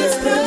I'm